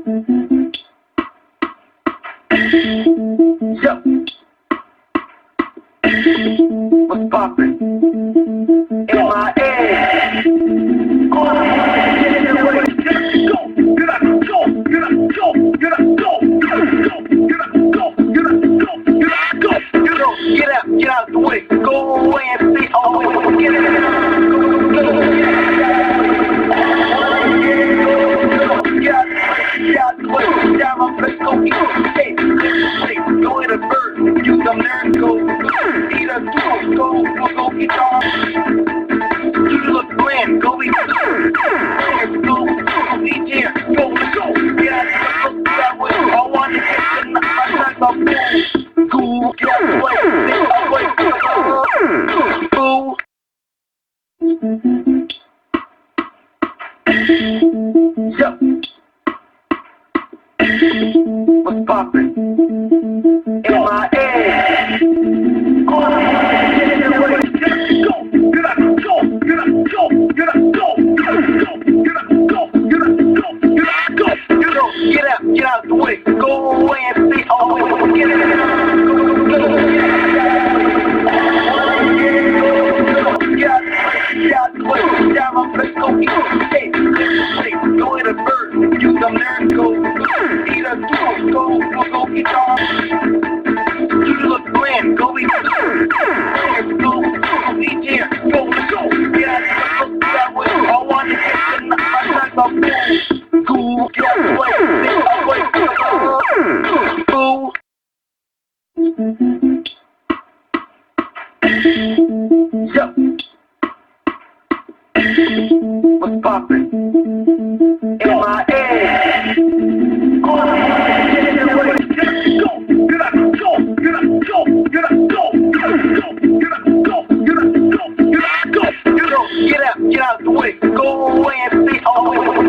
What's poppin'? Go, get up, go, get up, go, get go, get go, get go, get go, get get out, get out the way. Go away and stay away. It, Down my place, go eat. Hey, hey, go in a bird. Use nerves, go, eat a go, go, go, go, eat all. What's poppin'? All the get in the way. Get up, go, get up, go, get up, go, get up, go, get up, go, get up, go, get up, go, get up. Get out, get out the way. Go away and stay. Get. go, go, go, go. You look bland. go be there, go, go, be there, go, go. Yeah, that was all I want to say. I'm not cool, cool, get away.